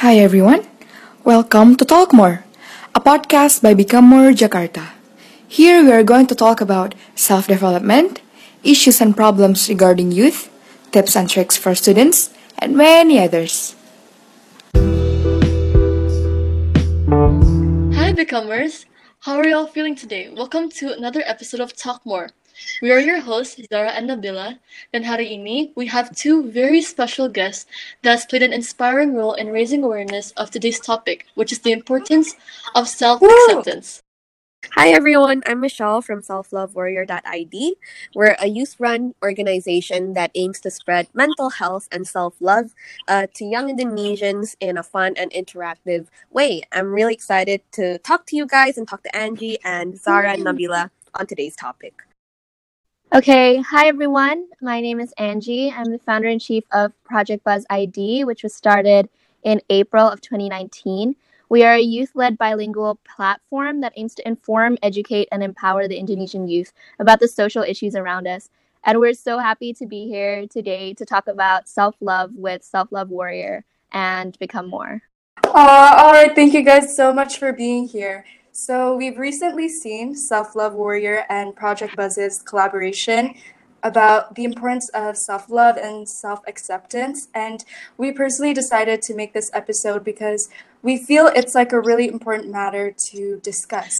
Hi everyone. Welcome to Talk More, a podcast by Become More Jakarta. Here we are going to talk about self-development, issues and problems regarding youth, tips and tricks for students, and many others. Hi, Becomers! How are y'all feeling today? Welcome to another episode of Talk More. We are your hosts, Zahra and Nabila. Dan hari ini, we have two very special guests that has played an inspiring role in raising awareness of today's topic, which is the importance of self-acceptance. Hi everyone, I'm Michelle from selflovewarrior.id. We're a youth-run organization that aims to spread mental health and self-love uh, to young Indonesians in a fun and interactive way. I'm really excited to talk to you guys and talk to Angie and Zahra and Nabila on today's topic. Okay, hi everyone. My name is Angie. I'm the founder and chief of Project Buzz ID, which was started in April of 2019. We are a youth led bilingual platform that aims to inform, educate, and empower the Indonesian youth about the social issues around us. And we're so happy to be here today to talk about self love with Self Love Warrior and Become More. Uh, all right, thank you guys so much for being here. So, we've recently seen Self Love Warrior and Project Buzz's collaboration about the importance of self love and self acceptance. And we personally decided to make this episode because we feel it's like a really important matter to discuss.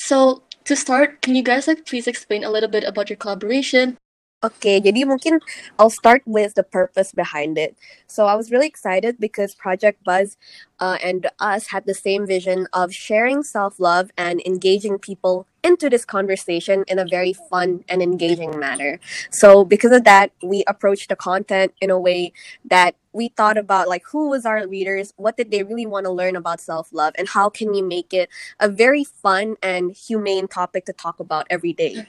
So, to start, can you guys like please explain a little bit about your collaboration? Okay, jadi mungkin I'll start with the purpose behind it. So I was really excited because Project Buzz uh, and us had the same vision of sharing self-love and engaging people into this conversation in a very fun and engaging manner. So because of that, we approached the content in a way that we thought about like who was our readers, what did they really want to learn about self-love, and how can we make it a very fun and humane topic to talk about every day.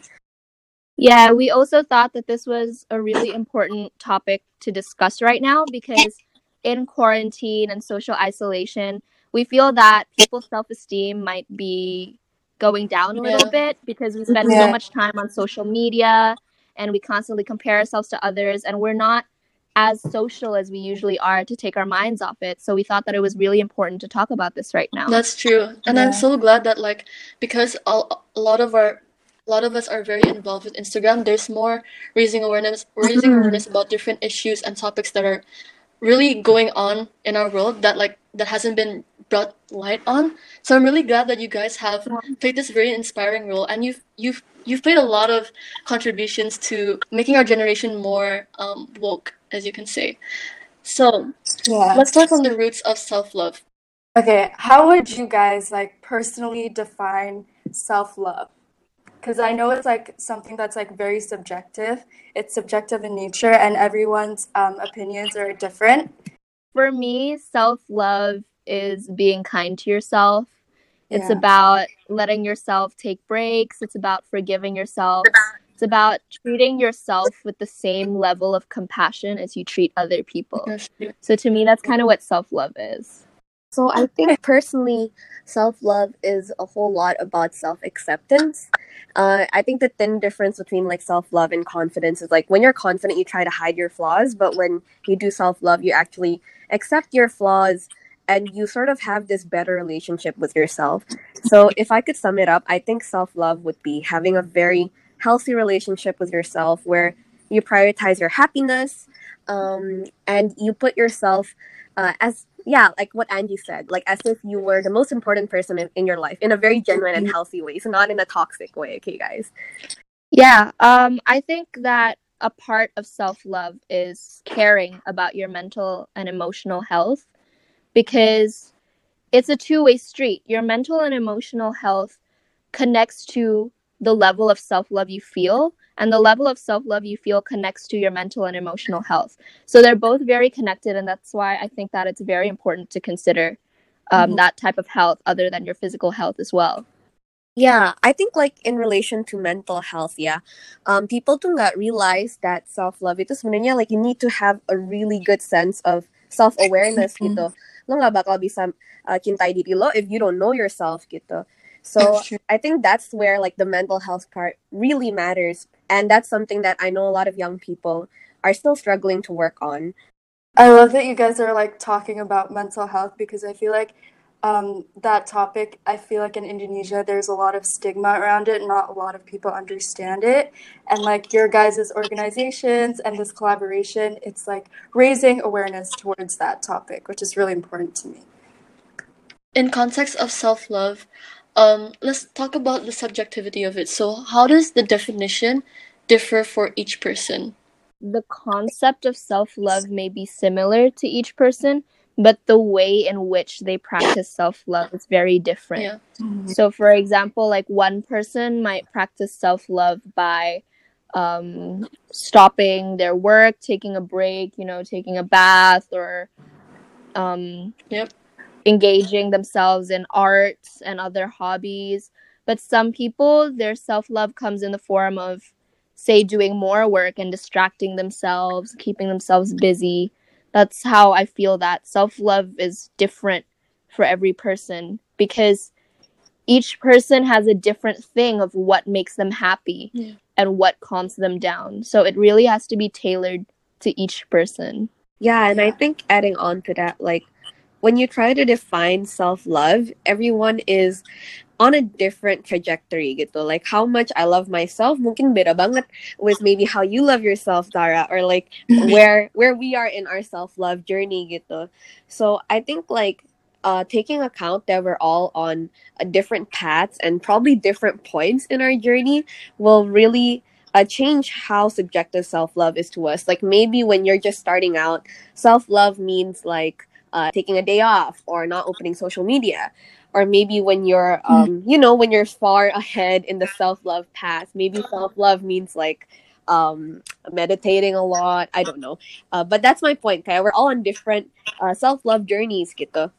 Yeah, we also thought that this was a really important topic to discuss right now because in quarantine and social isolation, we feel that people's self esteem might be going down a little Yeah. bit because we spend Yeah. so much time on social media and we constantly compare ourselves to others and we're not as social as we usually are to take our minds off it. So we thought that it was really important to talk about this right now. That's true. And I'm so glad that like because all, a lot of our a lot of us are very involved with Instagram, there's more raising awareness raising awareness about different issues and topics that are really going on in our world that like that hasn't been brought light on. So I'm really glad that you guys have played this very inspiring role and you've you've you've played a lot of contributions to making our generation more um, woke, as you can say. So Yeah. let's start from the roots of self-love. Okay, how would you guys like personally define self love? Because I know it's like something that's like very subjective. It's subjective in nature, and everyone's um, opinions are different. For me, self love is being kind to yourself. It's Yeah. about letting yourself take breaks. It's about forgiving yourself. It's about treating yourself with the same level of compassion as you treat other people. So to me, that's kind of what self love is. So I think personally, self love is a whole lot about self acceptance. Uh, I think the thin difference between like self love and confidence is like when you're confident, you try to hide your flaws, but when you do self love, you actually accept your flaws and you sort of have this better relationship with yourself. So if I could sum it up, I think self love would be having a very healthy relationship with yourself where you prioritize your happiness um, and you put yourself uh, as yeah like what angie said like as if you were the most important person in, in your life in a very genuine and healthy way so not in a toxic way okay guys Yeah, um, I think that a part of self love is caring about your mental and emotional health because it's a two way street. Your mental and emotional health connects to the level of self love you feel, and the level of self love you feel connects to your mental and emotional health. So they're both very connected, and that's why I think that it's very important to consider um, Mhm. that type of health other than your physical health as well. yeah i think like in relation to mental health yeah um, people do not realize that self-love itu sebenarnya like you need to have a really good sense of self-awareness Mhm. gitu lo nggak bakal bisa uh, cintai diri lo if you don't know yourself gitu so I think that's where like the mental health part really matters. And that's something that I know a lot of young people are still struggling to work on. I love that you guys are like talking about mental health because I feel like um, that topic, I feel like in Indonesia, there's a lot of stigma around it. Not a lot of people understand it. And like your guys' organizations and this collaboration, it's like raising awareness towards that topic, which is really important to me. In context of self-love, um, let's talk about the subjectivity of it. So, how does the definition differ for each person? The concept of self love may be similar to each person, but the way in which they practice self love is very different. Yeah. So, for example, like one person might practice self love by um, stopping their work, taking a break, you know, taking a bath, or um, Yep. Engaging themselves in arts and other hobbies. But some people, their self love comes in the form of, say, doing more work and distracting themselves, keeping themselves busy. That's how I feel that self love is different for every person because each person has a different thing of what makes them happy Yeah. and what calms them down. So it really has to be tailored to each person. Yeah, and I think adding on to that, like when you try to define self love, everyone is on a different trajectory gitu. Like how much I love myself, mungkin beda banget with maybe how you love yourself, Dara, or like where where we are in our self love journey gitu. So I think like uh, taking account that we're all on a different paths and probably different points in our journey will really uh, change how subjective self love is to us. Like maybe when you're just starting out, self love means like uh, taking a day off or not opening social media. Or maybe when you're, um, you know, when you're far ahead in the self love path, maybe self love means like um, meditating a lot. I don't know. Uh, but that's my point, kaya we're all on different uh, self love journeys, gitu.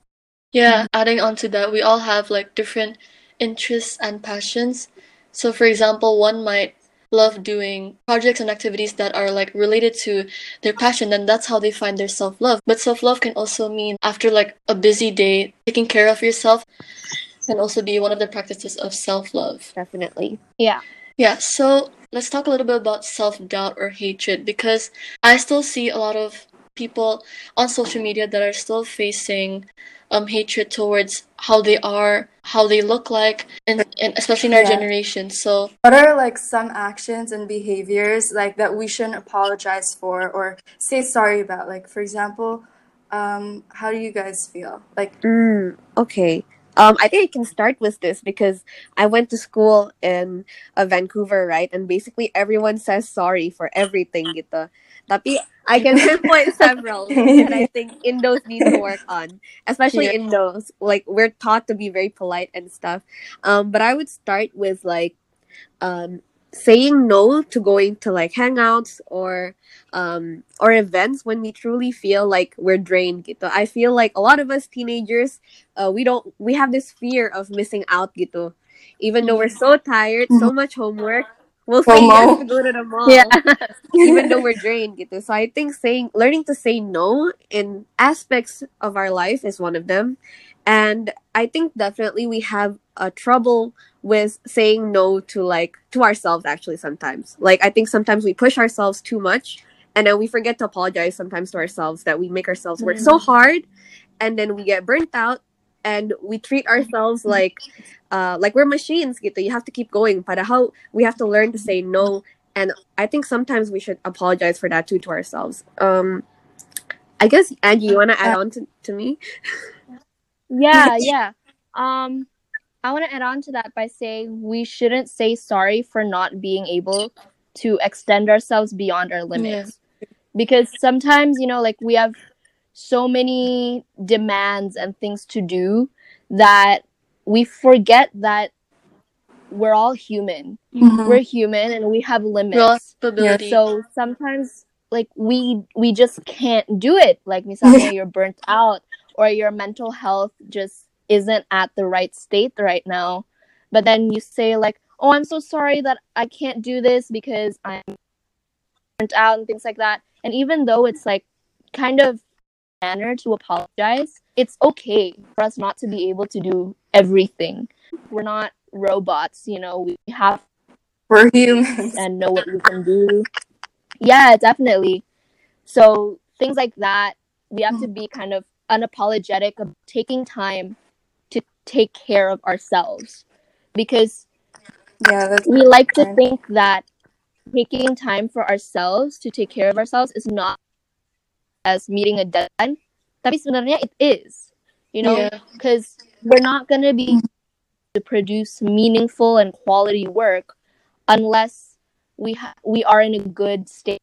Yeah, adding on to that, we all have like different interests and passions. So, for example, one might love doing projects and activities that are like related to their passion, then that's how they find their self love. But self love can also mean after like a busy day, taking care of yourself can also be one of the practices of self love. Definitely. Yeah. Yeah, so let's talk a little bit about self doubt or hatred because I still see a lot of people on social media that are still facing um, hatred towards how they are, how they look like, and, and especially in our Yeah. generation. So, What are like some actions and behaviors like that we shouldn't apologize for or say sorry about? Like for example, um, how do you guys feel? Like Mm, okay. Um, I think I can start with this because I went to school in uh, Vancouver, right? And basically everyone says sorry for everything gitu. Tapi I can pinpoint several that I think Indos need to work on, especially Yeah. Indos. Like we're taught to be very polite and stuff. Um, but I would start with like um, saying no to going to like hangouts or um, or events when we truly feel like we're drained. Gitu. I feel like a lot of us teenagers, uh, we don't we have this fear of missing out. Gitu. Even though we're so tired, so much homework, we'll say yes to go to the mall Yeah. even though we're drained gitu. So I think saying learning to say no in aspects of our life is one of them. And I think definitely we have a trouble with saying no to like to ourselves actually sometimes. Like I think sometimes we push ourselves too much and then we forget to apologize sometimes to ourselves that we make ourselves work so mm. hard and then we get burnt out and we treat ourselves like uh like we're machines gitu. You have to keep going. But how we have to learn to say no and I think sometimes we should apologize for that too to ourselves. Um, I guess Angie, you wanna add on to, to me? Yeah, yeah. Um, I want to add on to that by saying we shouldn't say sorry for not being able to extend ourselves beyond our limits. Because sometimes, you know, like we have so many demands and things to do that we forget that we're all human. Mm-hmm. We're human and we have limits. Raw ability. So sometimes like we we just can't do it. Like misalnya you're burnt out or your mental health just isn't at the right state right now. But then you say like, "Oh, I'm so sorry that I can't do this because I'm burnt out and things like that." And even though it's like kind of manner to apologize, it's okay for us not to be able to do everything. We're not robots, you know. We have we're humans. and know what we can do. Yeah, definitely. So things like that we have to be kind of unapologetic of taking time to take care of ourselves because Yeah, we like to think that taking time for ourselves to take care of ourselves is not as meeting a deadline. Tapi sebenarnya it is you know? Yeah. because we're not going to be to produce meaningful and quality work unless we ha- we are in a good state.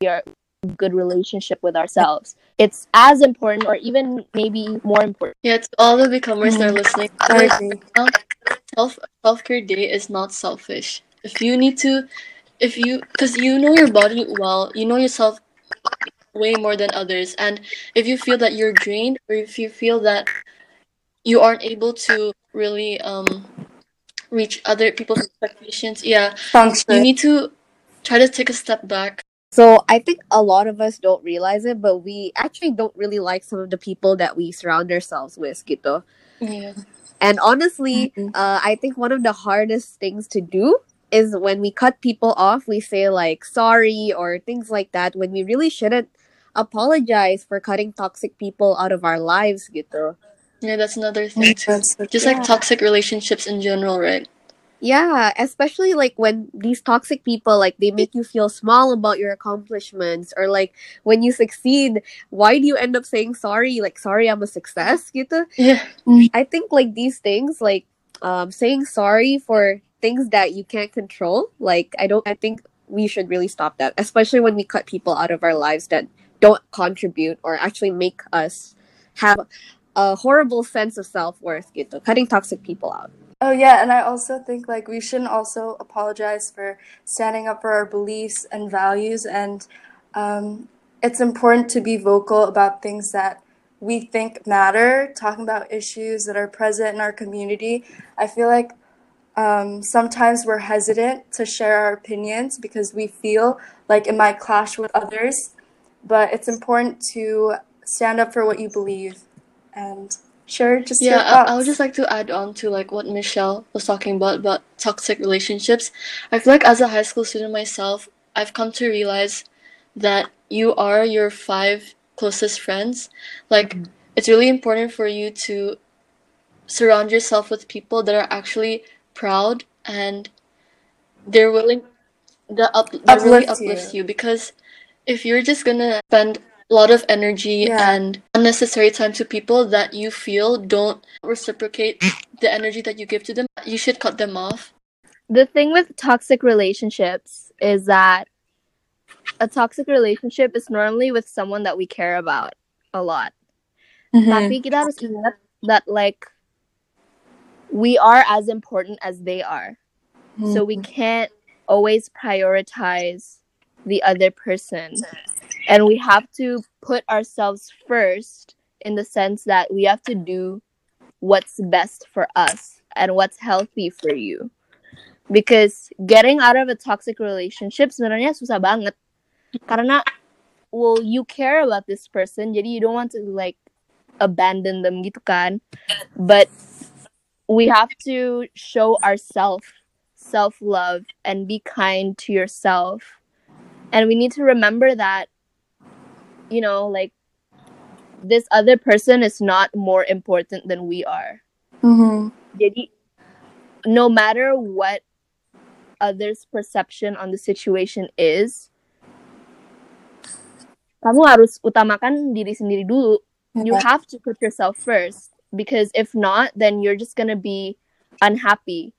We are in a good relationship with ourselves. It's as important or even maybe more important. Yeah, to all the becomers that are mm-hmm. listening, I agree. self self care day is not selfish. If you need to, if you, because you know your body well, you know yourself way more than others, and if you feel that you're drained, or if you feel that you aren't able to really um reach other people's expectations, yeah, you need to try to take a step back. So I think a lot of us don't realize it, but we actually don't really like some of the people that we surround ourselves with, gitu. Yeah. And honestly, Mhm. uh, I think one of the hardest things to do is when we cut people off, we say like sorry or things like that when we really shouldn't apologize for cutting toxic people out of our lives, gitu. Yeah, that's another thing too. That's so Just true. like toxic relationships in general, right? Yeah, especially like when these toxic people like they make you feel small about your accomplishments or like when you succeed, why do you end up saying sorry? Like sorry, I'm a success, gitu. Yeah. I think like these things like um saying sorry for things that you can't control, like I don't I think we should really stop that, especially when we cut people out of our lives that don't contribute or actually make us have a horrible sense of self-worth, gitu. Cutting toxic people out. Oh yeah, and I also think like we shouldn't also apologize for standing up for our beliefs and values, and um, it's important to be vocal about things that we think matter, talking about issues that are present in our community. I feel like um, sometimes we're hesitant to share our opinions because we feel like it might clash with others, but it's important to stand up for what you believe and share just Yeah, I. I would just like to add on to like what Michelle was talking about about toxic relationships. I feel like as a high school student myself, I've come to realize that you are your five closest friends. Like mm-hmm. it's really important for you to surround yourself with people that are actually proud and they're willing that up that really Uplift you. uplifts you because if you're just gonna spend a lot of energy Yeah. and unnecessary time to people that you feel don't reciprocate the energy that you give to them, you should cut them off. the thing with toxic relationships is that a toxic relationship is normally with someone that we care about a lot. Mhm. Tapi kita harus ingat that like we are as important as they are. So we can't always prioritize the other person. And we have to put ourselves first in the sense that we have to do what's best for us and what's healthy for you. Because getting out of a toxic relationship sebenarnya susah banget. Karena well you care about this person jadi you don't want to like abandon them gitu kan. But we have to show ourselves self love and be kind to yourself. And we need to remember that, you know, like this other person is not more important than we are. Mhm. Jadi, no matter what others' perception on the situation is, kamu harus utamakan diri sendiri dulu. You have to put yourself first because if not, then you're just gonna be unhappy.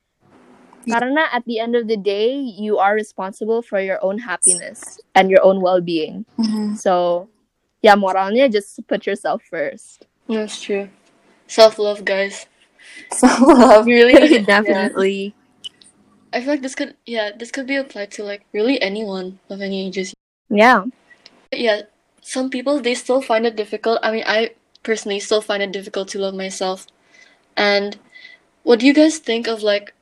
Karena at the end of the day, you are responsible for your own happiness and your own well-being. Mhm. So, yeah, moralnya just put yourself first. That's true. Self love, guys. Self-love. Really Definitely. I feel like this could yeah, this could be applied to like really anyone of any ages. Yeah. Yeah, some people they still find it difficult. I mean, I personally still find it difficult to love myself. And what do you guys think of like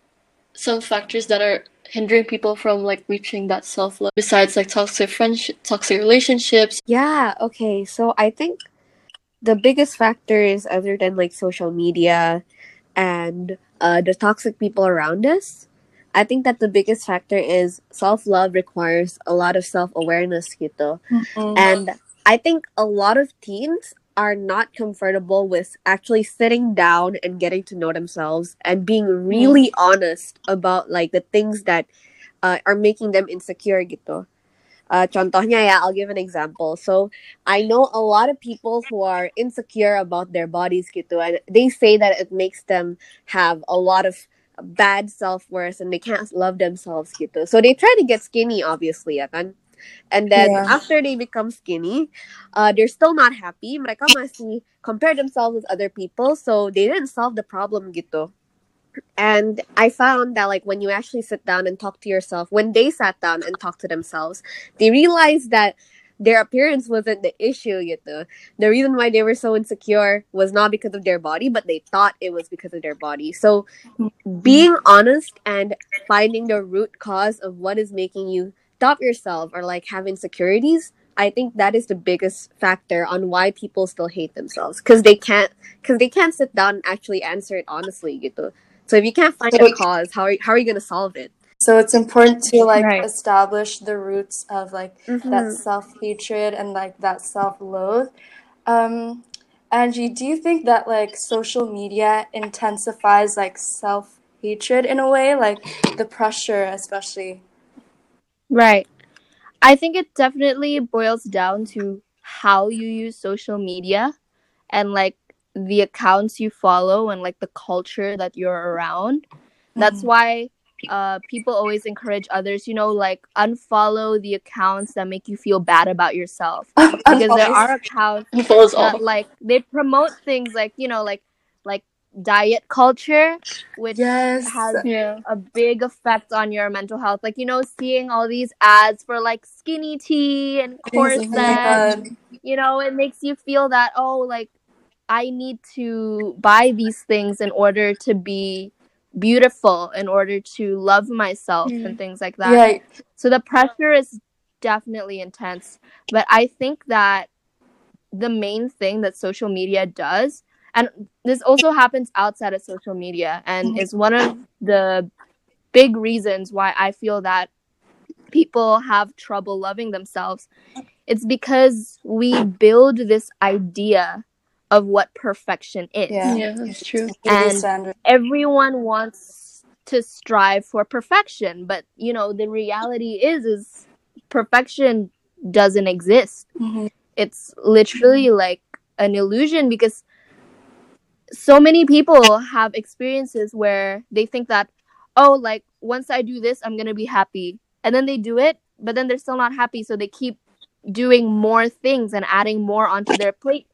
some factors that are hindering people from like reaching that self-love besides like toxic friendship, toxic relationships? Yeah, okay. So I think the biggest factors other than like social media and uh, the toxic people around us, I think that the biggest factor is self-love requires a lot of self-awareness gitu. Mhm. And I think a lot of teens are not comfortable with actually sitting down and getting to know themselves and being really honest about like the things that uh, are making them insecure gitu. Uh, contohnya ya, I'll give an example. So, I know a lot of people who are insecure about their bodies gitu, and they say that it makes them have a lot of bad self-worth and they can't love themselves gitu. So, they try to get skinny, obviously, ya kan? And then Yeah. after they become skinny, uh, they're still not happy. Mereka masih compare themselves with other people, so they didn't solve the problem gitu. And I found that like when you actually sit down and talk to yourself, when they sat down and talked to themselves, they realized that their appearance wasn't the issue gitu. The reason why they were so insecure was not because of their body, but they thought it was because of their body. So being honest and finding the root cause of what is making you stop yourself or like have insecurities i think that is the biggest factor on why people still hate themselves because they can't because they can't sit down and actually answer it honestly gitu. so if you can't find the cause how are, how are you going to solve it So it's important to like Right. establish the roots of like that Mhm. self hatred and like that self loathe. Um, Angie, do you think that like social media intensifies like self hatred in a way, like the pressure, especially? Right. I think it definitely boils down to how you use social media and like the accounts you follow and like the culture that you're around. That's why uh people always encourage others, you know, like unfollow the accounts that make you feel bad about yourself. Because there are accounts that like they promote things like, you know, like diet culture, which yes. has Yeah. a big effect on your mental health. Like, you know, seeing all these ads for like skinny tea and Oh my you know, it makes you feel that, oh, like, I need to buy these things in order to be beautiful, in order to love myself, Mm. and things like that. Yeah. So the pressure is definitely intense. But I think that the main thing that social media does, and this also happens outside of social media, and is one of the big reasons why I feel that people have trouble loving themselves. It's because we build this idea of what perfection is. Yeah. Yeah, that's true. And- everyone wants to strive for perfection but you know the reality is is perfection doesn't exist Mhm. it's literally like an illusion because so many people have experiences where they think that oh like once i do this i'm going to be happy. And then they do it but then they're still not happy. So they keep doing more things and adding more onto their plate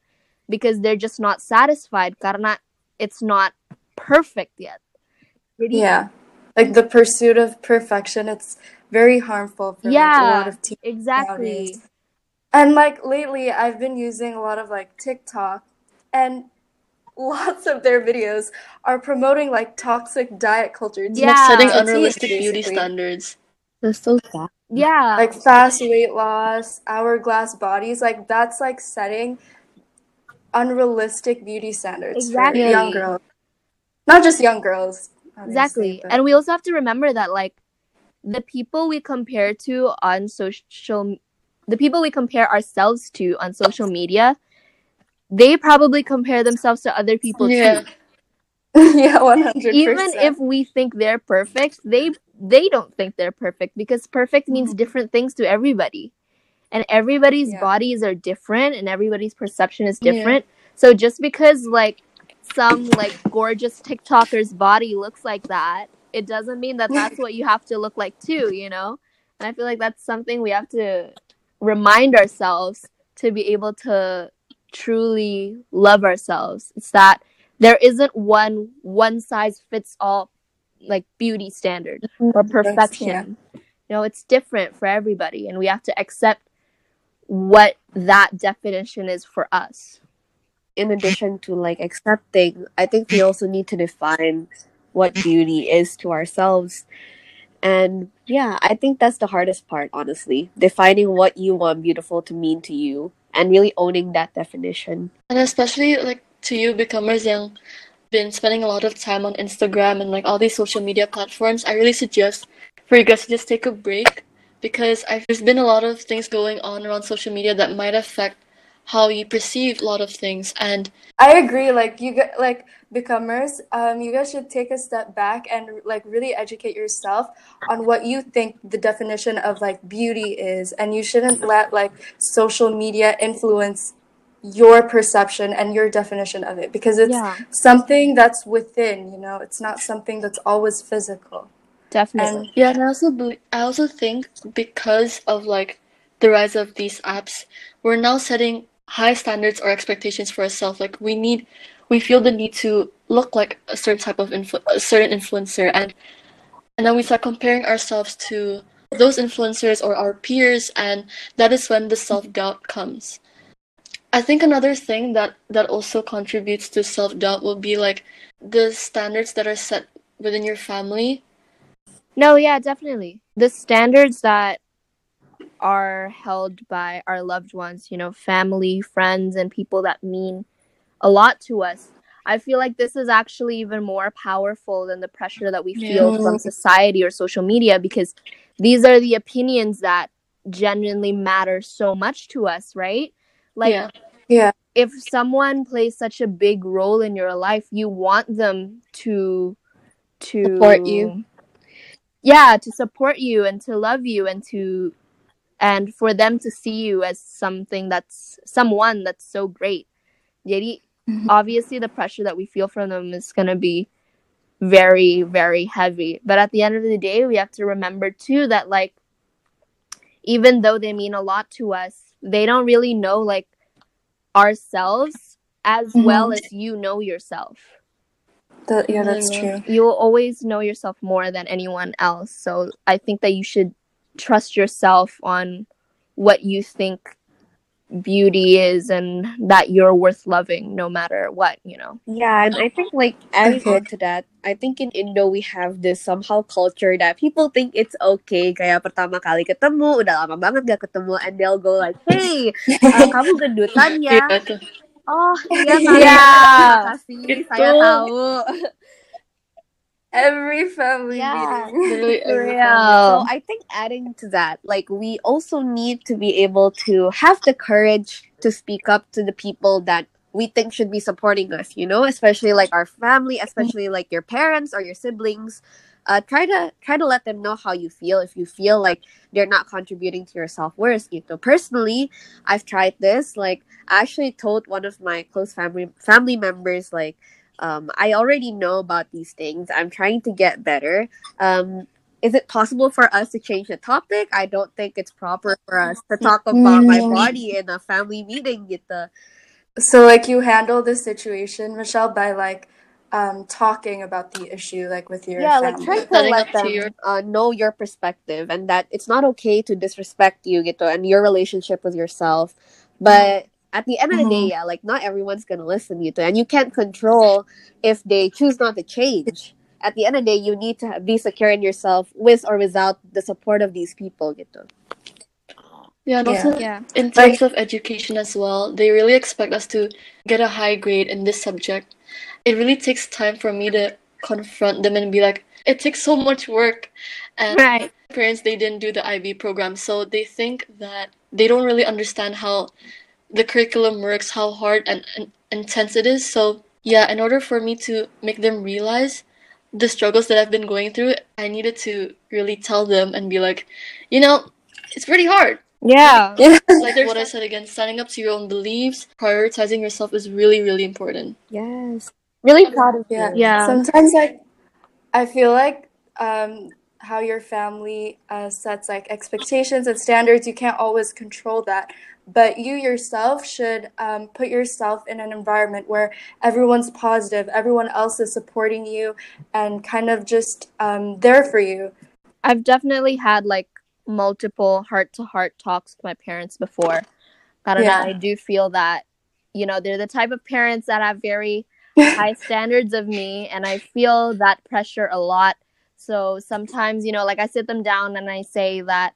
because they're just not satisfied. Karena it's not perfect yet. Yeah. Like the pursuit of perfection, it's very harmful for like, a lot yeah of teens exactly. nowadays. And like lately, I've been using a lot of like TikTok, and lots of their videos are promoting like toxic diet culture. Yeah. Setting detoxing, unrealistic beauty standards. that's so sad yeah Like fast weight loss, hourglass bodies, like that's like setting unrealistic beauty standards Exactly. for young girls. Not just young girls. exactly but- and we also have to remember that like the people we compare to on social the people we compare ourselves to on social media they probably compare themselves to other people Yeah. too yeah, one hundred even if we think they're perfect they they don't think they're perfect because perfect means mm-hmm. different things to everybody and everybody's Yeah. bodies are different and everybody's perception is Yeah. different so just because like some like gorgeous tiktoker's body looks like that it doesn't mean that that's what you have to look like too you know and i feel like that's something we have to remind ourselves to be able to truly love ourselves. It's that there isn't one one size fits all like beauty standard mm-hmm. or perfection. you know it's different for everybody and we have to accept what that definition is for us. In addition to like accepting, I think we also need to define what beauty is to ourselves. And yeah, I think that's the hardest part, honestly. Defining what you want beautiful to mean to you and really owning that definition. And especially like to you becomers yang been spending a lot of time on Instagram and like all these social media platforms, I really suggest for you guys to just take a break because I've, there's been a lot of things going on around social media that might affect how you perceive a lot of things and I agree. Like you get like becomers, um, you guys should take a step back and like really educate yourself on what you think the definition of like beauty is, and you shouldn't let like social media influence your perception and your definition of it because it's Yeah. something that's within. You know, it's not something that's always physical. Definitely. And Yeah, and I also believe, I also think because of like the rise of these apps, we're now setting high standards or expectations for ourselves. Like we need, we feel the need to look like a certain type of influ a certain influencer, and and then we start comparing ourselves to those influencers or our peers, and that is when the self-doubt comes. I think another thing that that also contributes to self-doubt will be like the standards that are set within your family. No, yeah, definitely. The standards that are held by our loved ones, you know, family, friends, and people that mean a lot to us. I feel like this is actually even more powerful than the pressure that we feel Yeah. from society or social media because these are the opinions that genuinely matter so much to us, right? Like, yeah. yeah, if someone plays such a big role in your life, you want them to to Support you. Yeah, to support you and to love you and to and for them to see you as something that's someone that's so great. Jadi Mhm. obviously the pressure that we feel from them is going to be very very heavy. But at the end of the day, we have to remember too that like even though they mean a lot to us, they don't really know like ourselves as Mhm. well as you know yourself. that, yeah, that's Yeah. true. You will always know yourself more than anyone else. So I think that you should trust yourself on what you think beauty is and that you're worth loving no matter what, you know. Yeah, and I think like adding Okay. on to that, I think in Indo we have this somehow culture that people think it's okay kaya pertama kali ketemu, udah lama banget gak ketemu and they'll go like, "Hey, uh, kamu gendutan ya?" Yeah, tuh. Oh, iya Kak. Yeah. Terima kasih, Itu. saya tahu. Every family Yeah. meeting. Literally every real. family. So I think adding to that, like we also need to be able to have the courage to speak up to the people that we think should be supporting us, you know, especially like our family, especially like your parents or your siblings. Uh, try to try to let them know how you feel if you feel like they're not contributing to your self-worth gitu. personally i've tried this like i actually told one of my close family family members like um, i already know about these things i'm trying to get better um, is it possible for us to change the topic? I don't think it's proper for us to talk about my Mm. body in a family meeting gitu. So like you handle the situation, Michelle, by like um talking about the issue like with your yeah, like family. try to let them your- uh, know your perspective and that it's not okay to disrespect you gitu and your relationship with yourself. But at the end of the mm-hmm. day, yeah, like not everyone's gonna listen gitu and you can't control if they choose not to change. At the end of the day, you need to be secure in yourself with or without the support of these people gitu. Yeah, and Yeah. also Yeah. in terms of education as well, they really expect us to get a high grade in this subject. It really takes time for me to confront them and be like, it takes so much work. And Right. parents, they didn't do the IB program, so they think that they don't really understand how the curriculum works, how hard and, and intense it is. So, yeah, in order for me to make them realize the struggles that I've been going through, I needed to really tell them and be like, you know, it's pretty hard Yeah. like what I said again, standing up to your own beliefs, prioritizing yourself is really, really important. Yes. Really proud of Yeah. you. Yeah. Sometimes like I feel like um how your family uh, sets like expectations and standards, you can't always control that. But you yourself should um, put yourself in an environment where everyone's positive, everyone else is supporting you, and kind of just um, there for you. I've definitely had like multiple heart to heart talks with my parents before. I don't Yeah. know. I do feel that, you know, they're the type of parents that have very high standards of me, and I feel that pressure a lot. So sometimes, you know, like I sit them down and I say that,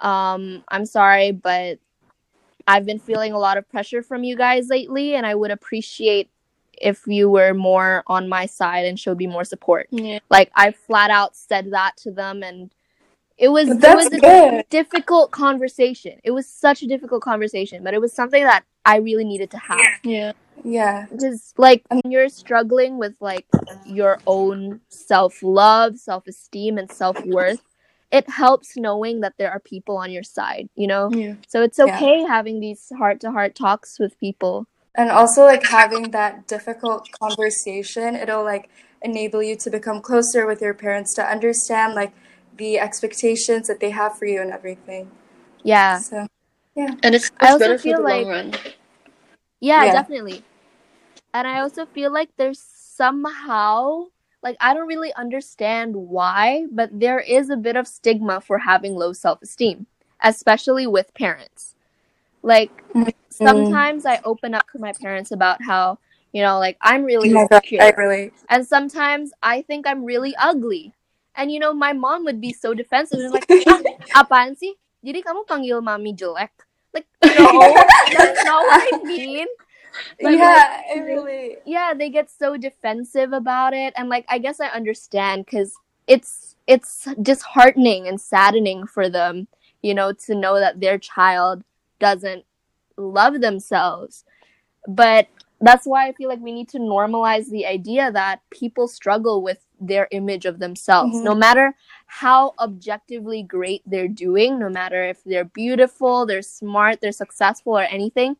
um, I'm sorry, but I've been feeling a lot of pressure from you guys lately, and I would appreciate if you were more on my side and showed me more support Yeah. like I flat out said that to them and It was it that's was a good. difficult conversation. It was such a difficult conversation, but it was something that I really needed to have. Yeah. Yeah. Just like when you're struggling with like your own self love, self esteem, and self worth, it helps knowing that there are people on your side, you know? Yeah. So it's Yeah. okay having these heart to heart talks with people. And also like having that difficult conversation, it'll like enable you to become closer with your parents to understand like the expectations that they have for you and everything. Yeah. So yeah. And it's, I also better for feel the like- long run. Yeah, Yeah. definitely. And I also feel like there's somehow like I don't really understand why, but there is a bit of stigma for having low self-esteem, especially with parents. Like Mm. sometimes I open up to my parents about how, you know, like I'm really oh my God, insecure. I relate. and sometimes I think I'm really ugly. And you know, my mom would be so defensive and like, ah, apaan sih? Jadi kamu panggil mami jelek? Like, no, that's not what I mean. But, like, yeah, I relate. yeah they get so defensive about it and like i guess i understand because it's it's disheartening and saddening for them you know to know that their child doesn't love themselves but that's why i feel like we need to normalize the idea that people struggle with their image of themselves Mhm. no matter how objectively great they're doing no matter if they're beautiful they're smart they're successful or anything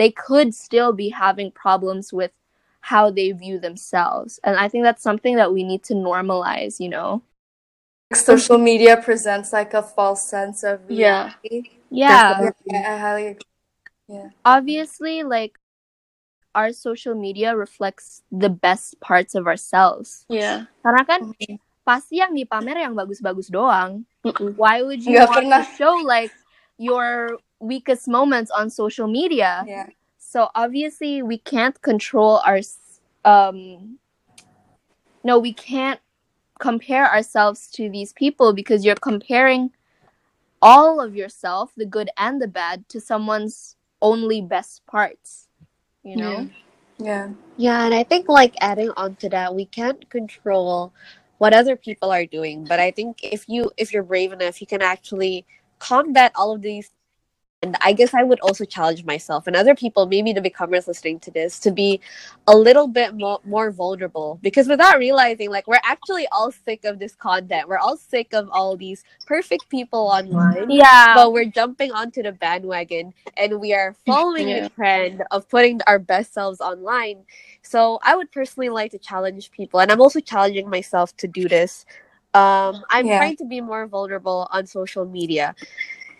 they could still be having problems with how they view themselves. And I think that's something that we need to normalize, you know? Social media presents like a false sense of Yeah. reality. Yeah. Yeah, I highly agree. Obviously, like, our social media reflects the best parts of ourselves. Yeah. Karena kan mm-hmm. pasti yang dipamer yang bagus-bagus doang. Mm-mm. Why would you Nggak want pernah. to show like your weakest moments on social media? Yeah. So obviously we can't control our um no, we can't compare ourselves to these people because you're comparing all of yourself, the good and the bad, to someone's only best parts. You know? Yeah. Yeah, and I think like adding on to that, we can't control what other people are doing, but I think if you if you're brave enough, you can actually combat all of these. And I guess I would also challenge myself and other people, maybe the becomers listening to this, to be a little bit more, more vulnerable. Because without realizing, like, we're actually all sick of this content. We're all sick of all these perfect people online Yeah. but we're jumping onto the bandwagon and we are following Yeah. the trend of putting our best selves online. So I would personally like to challenge people, and I'm also challenging myself to do this. Um, I'm Yeah. trying to be more vulnerable on social media,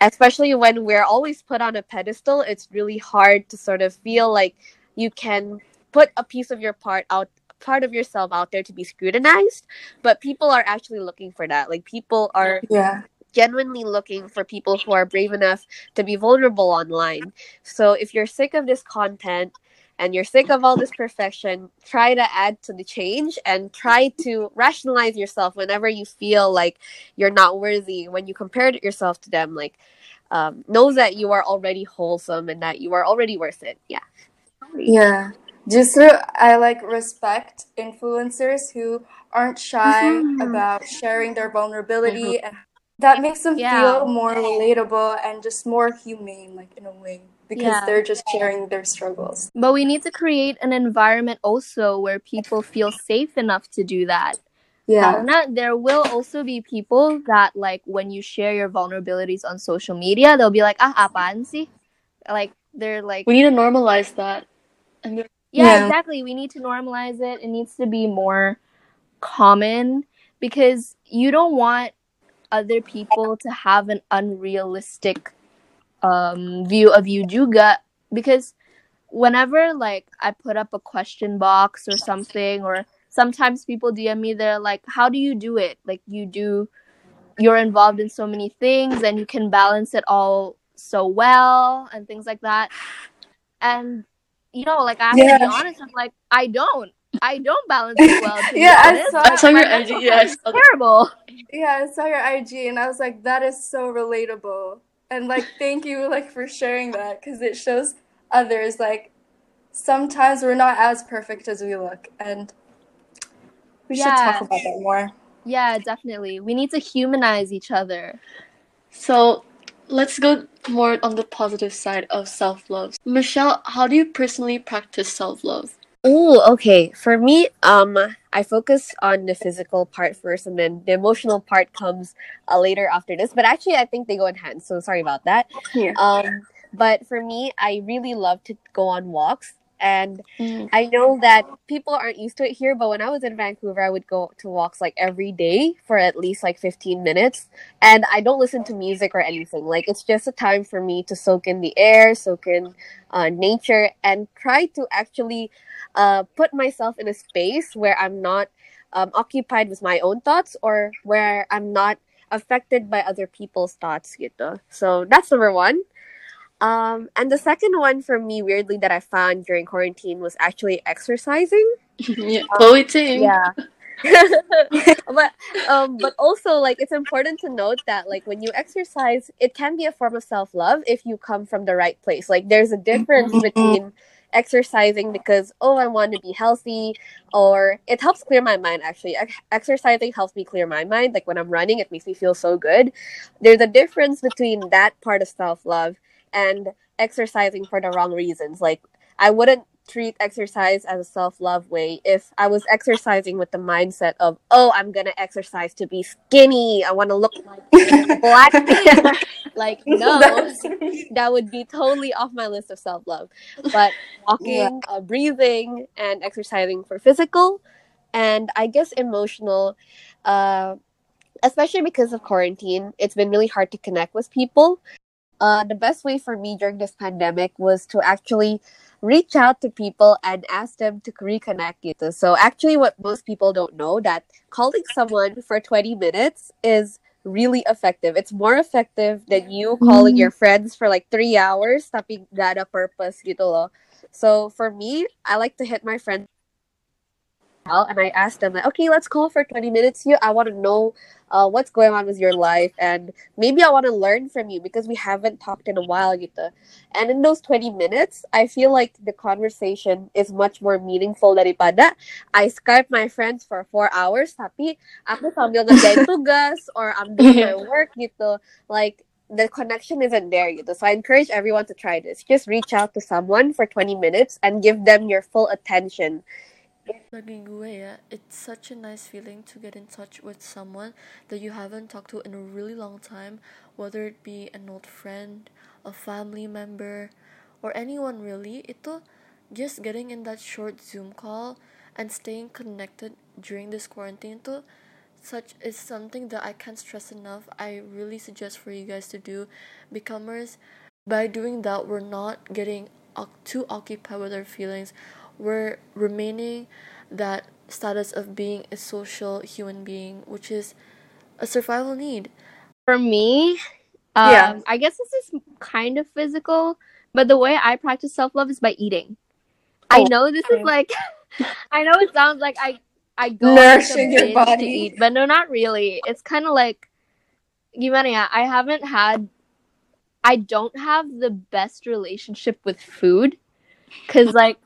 especially when we're always put on a pedestal. It's really hard to sort of feel like you can put a piece of your part out part of yourself out there to be scrutinized but people are actually looking for that like people are Yeah. genuinely looking for people who are brave enough to be vulnerable online. So if you're sick of this content and you're sick of all this perfection, try to add to the change and try to rationalize yourself whenever you feel like you're not worthy. When you compare yourself to them, like um, know that you are already wholesome and that you are already worth it. Yeah. Yeah. Justru I like respect influencers who aren't shy Mhm. about sharing their vulnerability and that makes them Yeah. feel more relatable and just more humane like in a way because Yeah. they're just sharing their struggles. But we need to create an environment also where people feel safe enough to do that. Yeah. There will also be people that like when you share your vulnerabilities on social media, they'll be like, ah, apaan sih? Like they're like, We need to normalize that. And yeah, Yeah. exactly. We need to normalize it. It needs to be more common because you don't want other people to have an unrealistic um, view of you juga. Because whenever like I put up a question box or something, or sometimes people DM me, they're like, "How do you do it? Like you do, you're involved in so many things, and you can balance it all so well, and things like that." And you know, like I have to be honest. I'm like, I don't. I don't balance it well. To Yeah, I saw- I saw my your IG, yeah, I health is saw terrible. Yeah, I saw your IG and I was like that is so relatable. And like thank you like for sharing that cuz it shows others like sometimes we're not as perfect as we look and we should talk about that more. Yeah, definitely. We need to humanize each other. So let's go more on the positive side of self love. Michelle, how do you personally practice self love? Oh, okay. For me, um, I focus on the physical part first, and then the emotional part comes uh, later after this. But actually, I think they go in hand. So sorry about that. Yeah. Um, but for me, I really love to go on walks. And Mm. I know that people aren't used to it here, but when I was in Vancouver, I would go to walks like every day for at least like 15 minutes. And I don't listen to music or anything. Like, it's just a time for me to soak in the air, soak in uh, nature, and try to actually uh, put myself in a space where I'm not um, occupied with my own thoughts or where I'm not affected by other people's thoughts. Gitu. So that's number one. Um, and the second one for me, weirdly, that I found during quarantine was actually exercising. yeah. Chloe Ting. Yeah. but um but also like it's important to note that like when you exercise it can be a form of self-love if you come from the right place like there's a difference between exercising because oh i want to be healthy or it helps clear my mind actually. Ex- exercising helps me clear my mind like when i'm running it makes me feel so good. There's a difference between that part of self-love and exercising for the wrong reasons. Like i wouldn't treat exercise as a self-love way if i was exercising with the mindset of oh i'm gonna exercise to be skinny i want to look like Blackpink like no that would be totally off my list of self love. But walking, uh, breathing, and exercising for physical, and I guess emotional, uh, especially because of quarantine, it's been really hard to connect with people. Uh, the best way for me during this pandemic was to actually reach out to people and ask them to reconnect gitu. So actually what most people don't know that calling someone for 20 minutes is really effective. It's more effective than you calling your mm-hmm. friends for like three hours tapi gak ada purpose gitu loh. So for me, I like to hit my friends out and I asked them like, okay, let's call for 20 minutes here. I want to know uh, what's going on with your life and maybe I want to learn from you because we haven't talked in a while gitu. And in those 20 minutes, I feel like the conversation is much more meaningful daripada I I Skype my friends for four hours tapi aku sambil ngerjain tugas or I'm doing my work gitu. Like the connection isn't there gitu. So I encourage everyone to try this. Just reach out to someone for 20 minutes and give them your full attention. Bagi gue ya, it's such a nice feeling to get in touch with someone that you haven't talked to in a really long time, whether it be an old friend, a family member, or anyone really. Itu just getting in that short Zoom call and staying connected during this quarantine to such is something that I can't stress enough. I really suggest for you guys to do. Becomers, by doing that, we're not getting too occupied with our feelings. We're remaining that status of being a social human being, which is a survival need. For me, um, Yeah. I guess this is kind of physical, but the way I practice self love is by eating. I Oh, know this is like, I know it sounds like I I go Nourishing your binge to eat, but no, not really. It's kind of like, gimana ya? I haven't had, I don't have the best relationship with food, cause like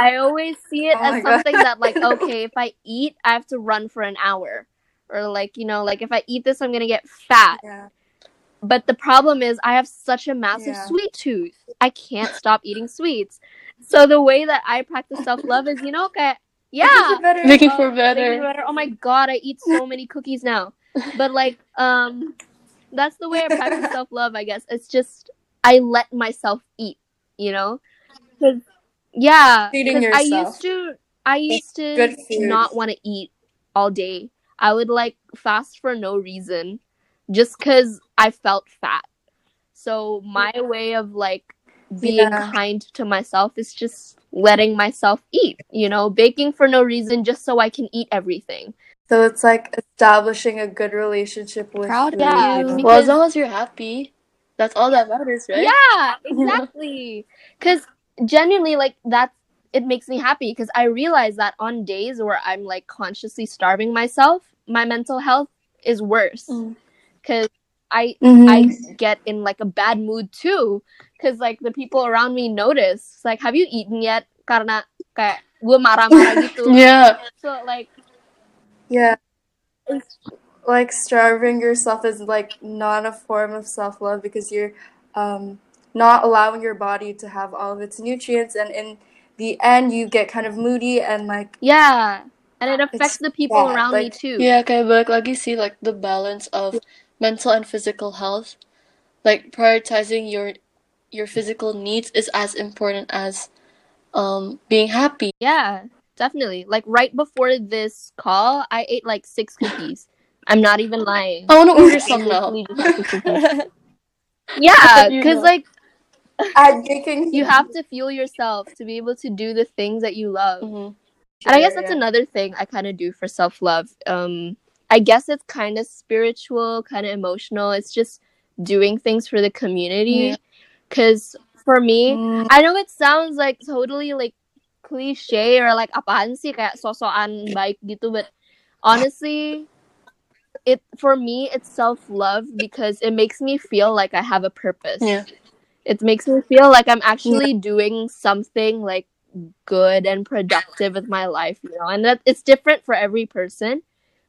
I always see it Oh my as God. something that like okay, if I eat, I have to run for an hour, or like you know, like if I eat this, I'm gonna get fat. Yeah. But the problem is, I have such a massive Yeah. sweet tooth. I can't stop eating sweets. So the way that I practice self love is, you know, okay, yeah, Making better. Making for making it better. better. Oh my god, I eat so many cookies now. But like, um, that's the way I practice self love. I guess it's just I let myself eat. You know, 'Cause- yeah, Feeding 'cause I used to. I used to Good not want to eat all day. I would like fast for no reason, just because I felt fat. So my way of like being Yeah. kind to myself is just letting myself eat. You know, baking for no reason, just so I can eat everything. So it's like establishing a good relationship with Proud of food. Yeah, you. Well, as long as you're happy, that's all that matters, right? yeah, exactly. Because genuinely, like that's it makes me happy because I realize that on days where I'm like consciously starving myself, my mental health is worse. Mm. Because I Mhm. I get in like a bad mood too. Because like the people around me notice. It's like, have you eaten yet? Karena kayak gue marah-marah gitu. Yeah. So like Yeah. like starving yourself is like not a form of self love because you're um, not allowing your body to have all of its nutrients, and in the end, you get kind of moody and like Yeah. And it affects the people bad, around me too. Yeah, kayak balik lagi see like the balance of mental and physical health. Like prioritizing your your physical needs is as important as um being happy. Yeah, definitely. Like right before this call, I ate like six cookies. I'm not even lying. I wanna order some now. literally just ate the cookies. Yeah, because like Making you have to fuel yourself to be able to do the things that you love. Mhm. And I guess that's Yeah. another thing I kind of do for self love. Um, I guess it's kind of spiritual, kind of emotional. It's just doing things for the community. Yeah. Because for me, Mm, I know it sounds like totally like cliche or like apaan sih kayak sosokan baik gitu, but honestly, it for me it's self love because it makes me feel like I have a purpose. Yeah. It makes me feel like I'm actually doing something like good and productive with my life, you know. And that it's different for every person,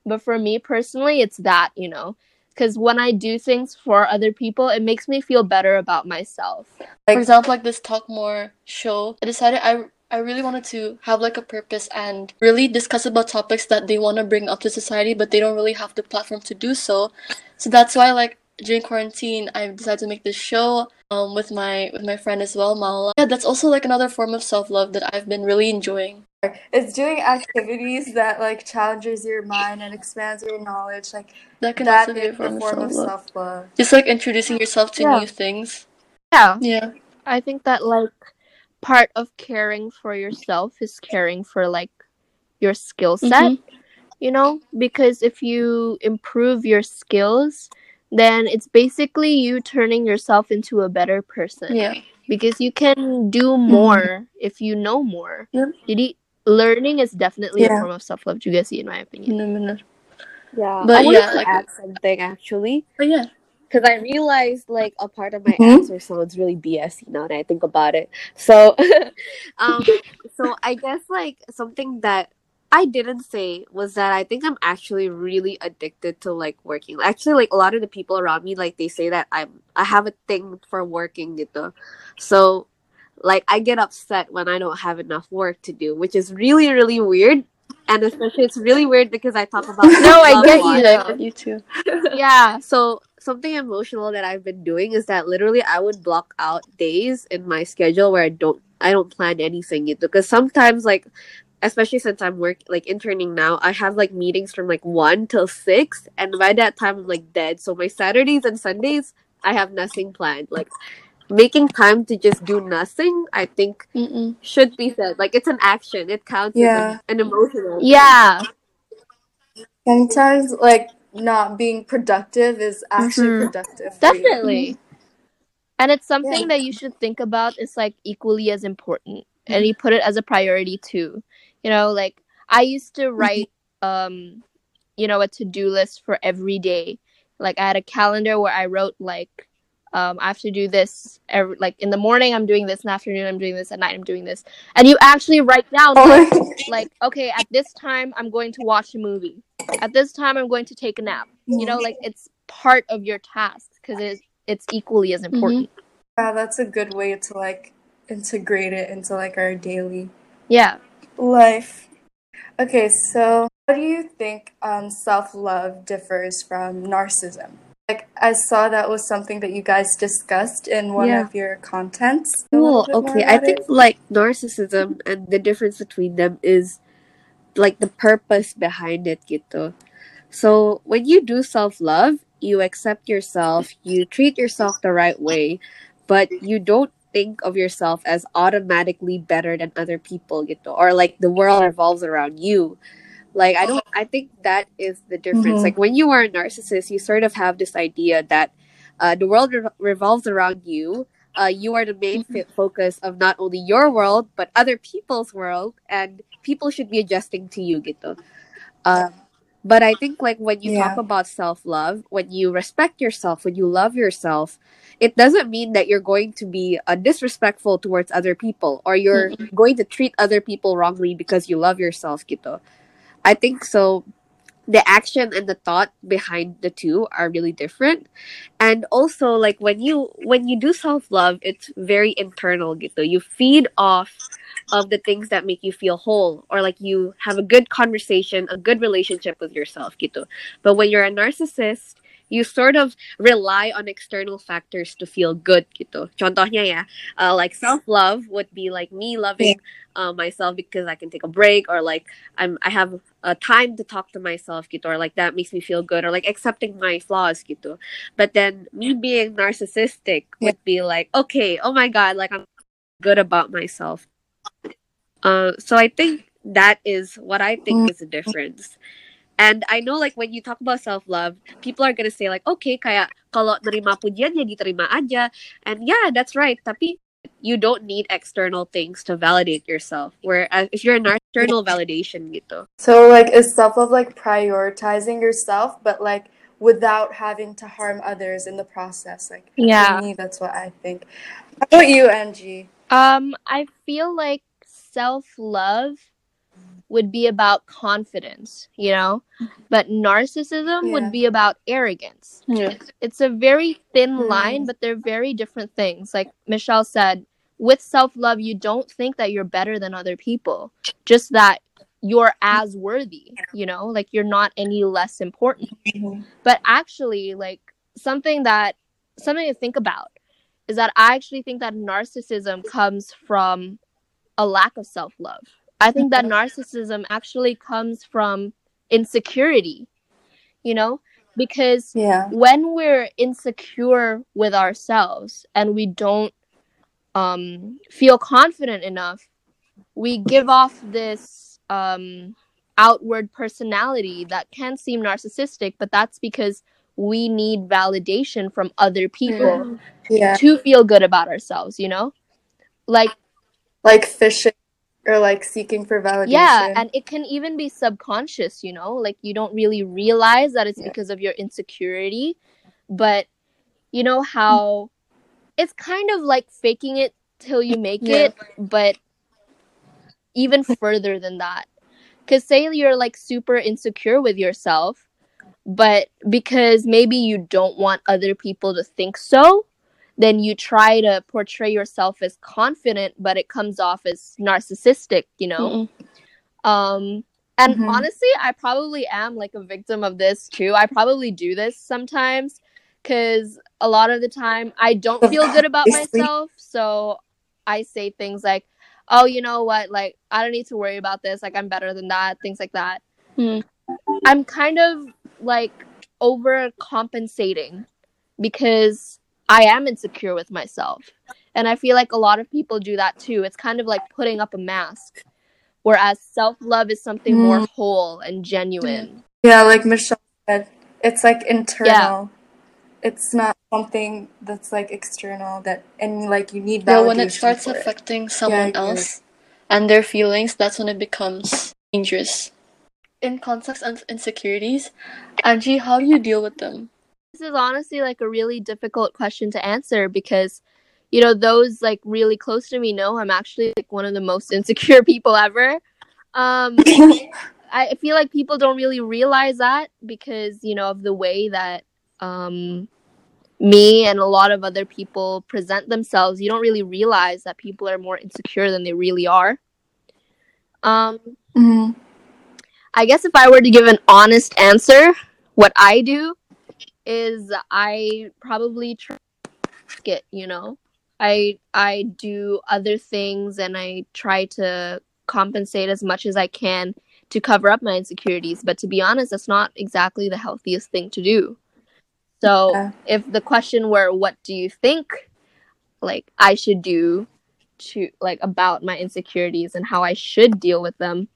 but for me personally, it's that, you know. Because when I do things for other people, it makes me feel better about myself. For example, like this Talk More show, I decided I I really wanted to have like a purpose and really discuss about topics that they want to bring up to society, but they don't really have the platform to do so. So that's why like during quarantine, I decided to make this show um with my with my friend as well, Maula. Yeah, that's also like another form of self love that I've been really enjoying. it's doing activities that like challenges your mind and expands your knowledge. Like That can that also be a form of form of self love. self love. Just like introducing yourself to Yeah. new things. Yeah. Yeah. I think that like part of caring for yourself is caring for like your skill set, Mhm. you know? Because if you improve your skills, then it's basically you turning yourself into a better person. Yeah. Because you can do more if you know more. Yep. Jadi learning is definitely a form of self-love juga sih in my opinion. Bener-bener. Yeah, But I wanted yeah, to like- add something actually But yeah. because I realized like a part of my Mhm. answer sounds really BSy now that I think about it. So, um, so I guess like something that I didn't say was that I think I'm actually really addicted to like working. Actually, like a lot of the people around me, like they say that I'm I have a thing for working, gitu. So, like I get upset when I don't have enough work to do, which is really really weird. And especially, it's really weird because I talk about No, I get you. I get you too. yeah. So something emotional that I've been doing is that literally I would block out days in my schedule where I don't I don't plan anything because sometimes like especially since I'm work like interning now, I have like meetings from like one till six and by that time I'm like dead. So my Saturdays and Sundays I have nothing planned. Like making time to just do nothing, I think Mm-mm. should be said. Like it's an action. It counts Yeah. as an, an emotional. Yeah. Sometimes like not being productive is actually Mhm. productive. Definitely. And it's something that you should think about is like equally as important. And you put it as a priority too. You know, like I used to write um you know a to-do list for every day. Like I had a calendar where I wrote like um I have to do this every like in the morning I'm doing this, in the afternoon I'm doing this, at night I'm doing this. And you actually write down Oh like, like okay, at this time I'm going to watch a movie. At this time I'm going to take a nap. You know, like it's part of your task because it's it's equally as important. Yeah, that's a good way to like integrate it into like our daily Yeah. Life. Okay, so how do you think um, self love differs from narcissism? Like, I saw that was something that you guys discussed in one Yeah. of your contents. Cool. little bit more Okay. I think it? like narcissism and the difference between them is like the purpose behind it, gitu. So when you do self love, you accept yourself, you treat yourself the right way, but you don't think of yourself as automatically better than other people, gitu, or like the world revolves around you. Like I don't. I think that is the difference. Mhm. Like when you are a narcissist, you sort of have this idea that uh, the world re- revolves around you, uh, you are the main Mm-hmm. focus of not only your world but other people's world, and people should be adjusting to you, gitu. Um, but I think like when you talk about self love, when you respect yourself, when you love yourself, it doesn't mean that you're going to be uh, disrespectful towards other people or you're going to treat other people wrongly because you love yourself, gitu. I think so. the action and the thought behind the two are really different and also like when you when you do self-love it's very internal gitu you feed off of the things that make you feel whole or like you have a good conversation a good relationship with yourself gitu but when you're a narcissist you sort of rely on external factors to feel good gitu. Contohnya ya, uh, like self-love would be like me loving uh, myself because I can take a break or like I'm I have a time to talk to myself gitu or like that makes me feel good or like accepting my flaws gitu. But then me being narcissistic would be like, okay, oh my god, like I'm good about myself. Uh, so I think that is what I think is the difference. And I know like when you talk about self-love, people are gonna say like, okay, kayak kalau nerima pujian ya diterima aja. And yeah, that's right. Tapi you don't need external things to validate yourself. Whereas if you're an external validation gitu. So like is self love like prioritizing yourself but like without having to harm others in the process. Like Yeah. for me that's what I think. How about you, Angie? Um, I feel like self love would be about confidence, you know, but narcissism Yeah. would be about arrogance. Yeah. It's a very thin Mm. line, but they're very different things. Like Michelle said, with self love, you don't think that you're better than other people, just that you're as worthy, you know, like you're not any less important. But actually, like something that something to think about is that I actually think that narcissism comes from a lack of self love. I think that narcissism actually comes from insecurity, you know, because Yeah. when we're insecure with ourselves and we don't um, feel confident enough, we give off this um, outward personality that can seem narcissistic, but that's because we need validation from other people mm. Yeah. to feel good about ourselves, you know? Like, Like fishing or like seeking for validation. yeah, and it can even be subconscious, you know? Like, you don't really realize that it's Yeah. because of your insecurity, but you know how it's kind of like faking it till you make Yeah. it, but even further than that. Because say you're like super insecure with yourself, but because maybe you don't want other people to think so, then you try to portray yourself as confident, but it comes off as narcissistic, you know? Mm-mm. Um, and Mhm. honestly, I probably am like a victim of this too. I probably do this sometimes because a lot of the time I don't feel good about myself. So I say things like, oh, you know what? Like, I don't need to worry about this. Like, I'm better than that. Things like that. Hmm. I'm kind of like overcompensating because I am insecure with myself. And I feel like a lot of people do that too. It's kind of like putting up a mask. Whereas self love is something more mm. whole and genuine. Yeah, like Michelle said, it's like internal. Yeah. It's not something that's like external that and like you need Yeah, when it starts for it. affecting someone I get it. else and their feelings, that's when it becomes dangerous. In context and insecurities, Angie, how do you deal with them? This is honestly like a really difficult question to answer because, you know, those like really close to me know I'm actually like one of the most insecure people ever. Um, I feel like people don't really realize that because, you know, of the way that um, me and a lot of other people present themselves. You don't really realize that people are more insecure than they really are. Um, Mhm. I guess if I were to give an honest answer, what I do is I probably try to get, you know. I I do other things and I try to compensate as much as I can to cover up my insecurities, but to be honest, that's not exactly the healthiest thing to do. So, Yeah. if the question were what do you think like I should do to like about my insecurities and how I should deal with them,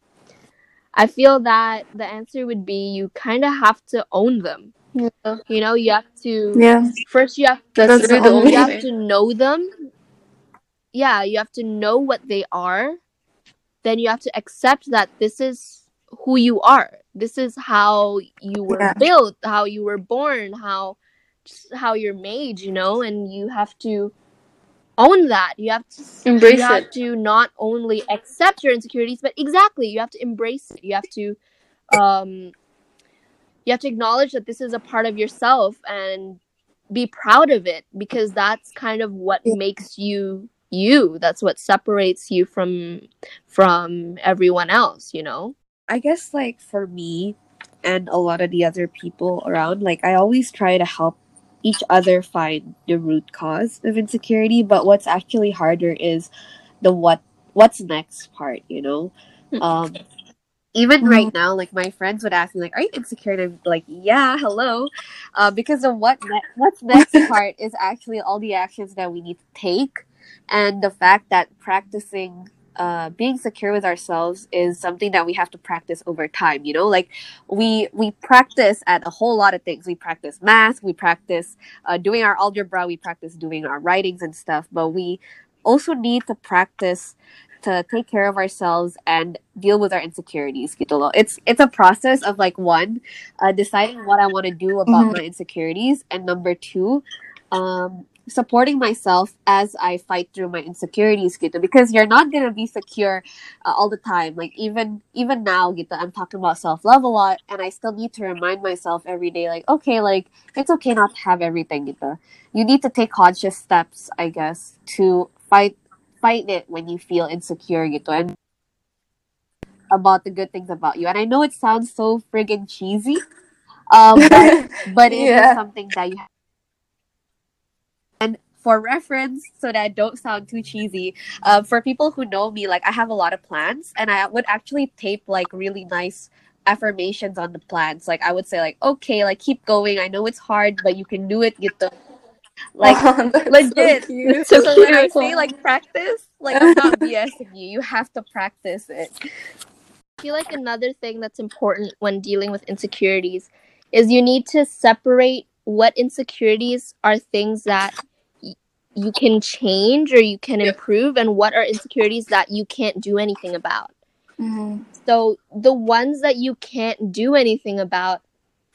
I feel that the answer would be you kind of have to own them. Yeah. You know, you have to Yeah. first you have That's, That's really the the only only you have to know them. Yeah, you have to know what they are. Then you have to accept that this is who you are. This is how you were Yeah. built, how you were born, how how you're made, you know, and you have to own that. You have to Embrace you have it. to not only accept your insecurities, but exactly, you have to embrace it. You have to um you have to acknowledge that this is a part of yourself and be proud of it because that's kind of what makes you you that's what separates you from from everyone else you know I guess like for me and a lot of the other people around, like I always try to help each other find the root cause of insecurity, but what's actually harder is the what what's next part, you know? Hmm. Um even right now, like my friends would ask me, like, "Are you insecure?" And I'm like, "Yeah, hello," uh, because the what ne- what's next part is actually all the actions that we need to take, and the fact that practicing uh, being secure with ourselves is something that we have to practice over time. You know, like we we practice at a whole lot of things. We practice math, we practice uh, doing our algebra, we practice doing our writings and stuff. But we also need to practice to take care of ourselves and deal with our insecurities. Gitu loh. It's it's a process of like one, uh, deciding what I want to do about my insecurities, and number two, um, supporting myself as I fight through my insecurities. Gitu. Because you're not gonna be secure uh, all the time. Like even even now, gitu, I'm talking about self love a lot, and I still need to remind myself every day, like okay, like it's okay not to have everything. Gitu. You need to take conscious steps, I guess, to fight fight it when you feel insecure gitu and about the good things about you. And I know it sounds so friggin' cheesy, um, but, but it is Yeah. something that you have. And for reference, so that I don't sound too cheesy, uh, for people who know me, like I have a lot of plans, and I would actually tape like really nice affirmations on the plans. Like I would say, like, okay, like keep going. I know it's hard, but you can do it. Get the like Oh, that's legit. So cute. So, So when I cute. say like practice, like I'm not BSing you. You have to practice it. I feel like another thing that's important when dealing with insecurities is you need to separate what insecurities are things that y- you can change or you can improve and what are insecurities that you can't do anything about. Mhm. So the ones that you can't do anything about,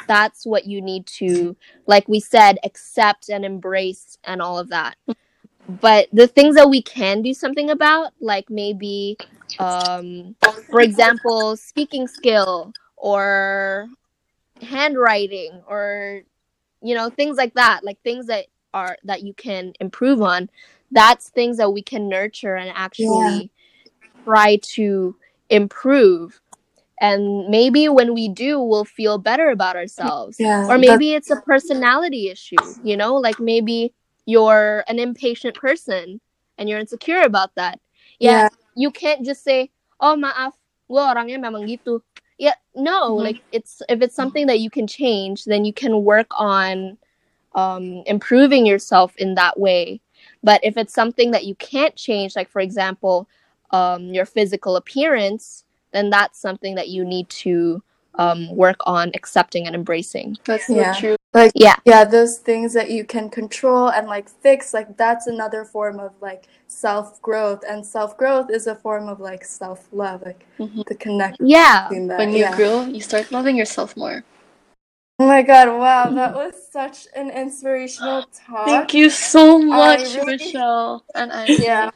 that's what you need to, like we said, accept and embrace and all of that. But the things that we can do something about, like maybe, um, for example, speaking skill or handwriting or you know things like that, like things that are that you can improve on. That's things that we can nurture and actually try to improve and maybe when we do we'll feel better about ourselves Yeah. or maybe it's a personality issue you know like maybe you're an impatient person and you're insecure about that yeah, Yeah. you can't just say oh maaf gue orangnya memang gitu yeah no Mhm. like it's if it's something that you can change then you can work on um, improving yourself in that way but if it's something that you can't change like for example um, your physical appearance then that's something that you need to um, work on accepting and embracing That's so Yeah. true. Like yeah yeah, those things that you can control and like fix, like that's another form of like self growth, and self growth is a form of like self love, like Mhm. the connection yeah that. When you yeah. grow, you start loving yourself more. Oh my god! Wow, that was such an inspirational talk. Thank you so much, really- Michelle and Angie. Yeah.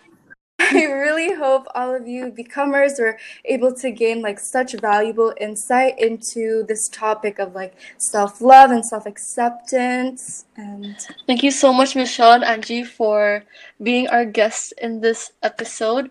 I really hope all of you becomers were able to gain like such valuable insight into this topic of like self love and self acceptance. And Thank you so much, Michelle and Angie, for being our guests in this episode.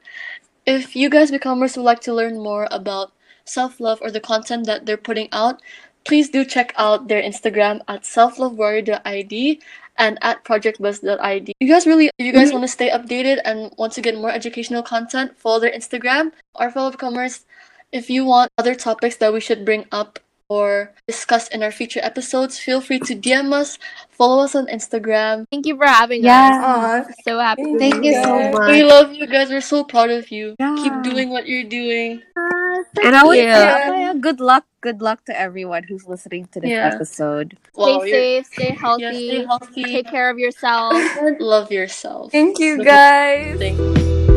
If you guys becomers would like to learn more about self love or the content that they're putting out, please do check out their Instagram at selflovewarrior.id and at projectbuzz.id. You guys really, if you guys mm-hmm. want to stay updated and want to get more educational content, follow their Instagram. Our fellow becomers, if you want other topics that we should bring up or discuss in our future episodes, feel free to DM us, follow us on Instagram. thank you for having Yeah. us aw, so happy Thank be Thank you so much. We love you guys. We're so proud of you. Yeah. Keep doing what you're doing. Ah, and I would yeah. say, good luck, good luck to everyone who's listening to this Yeah. episode. Wow, stay you're- safe stay Yeah, healthy stay healthy. take care of yourself Love yourself. thank you guys. Thank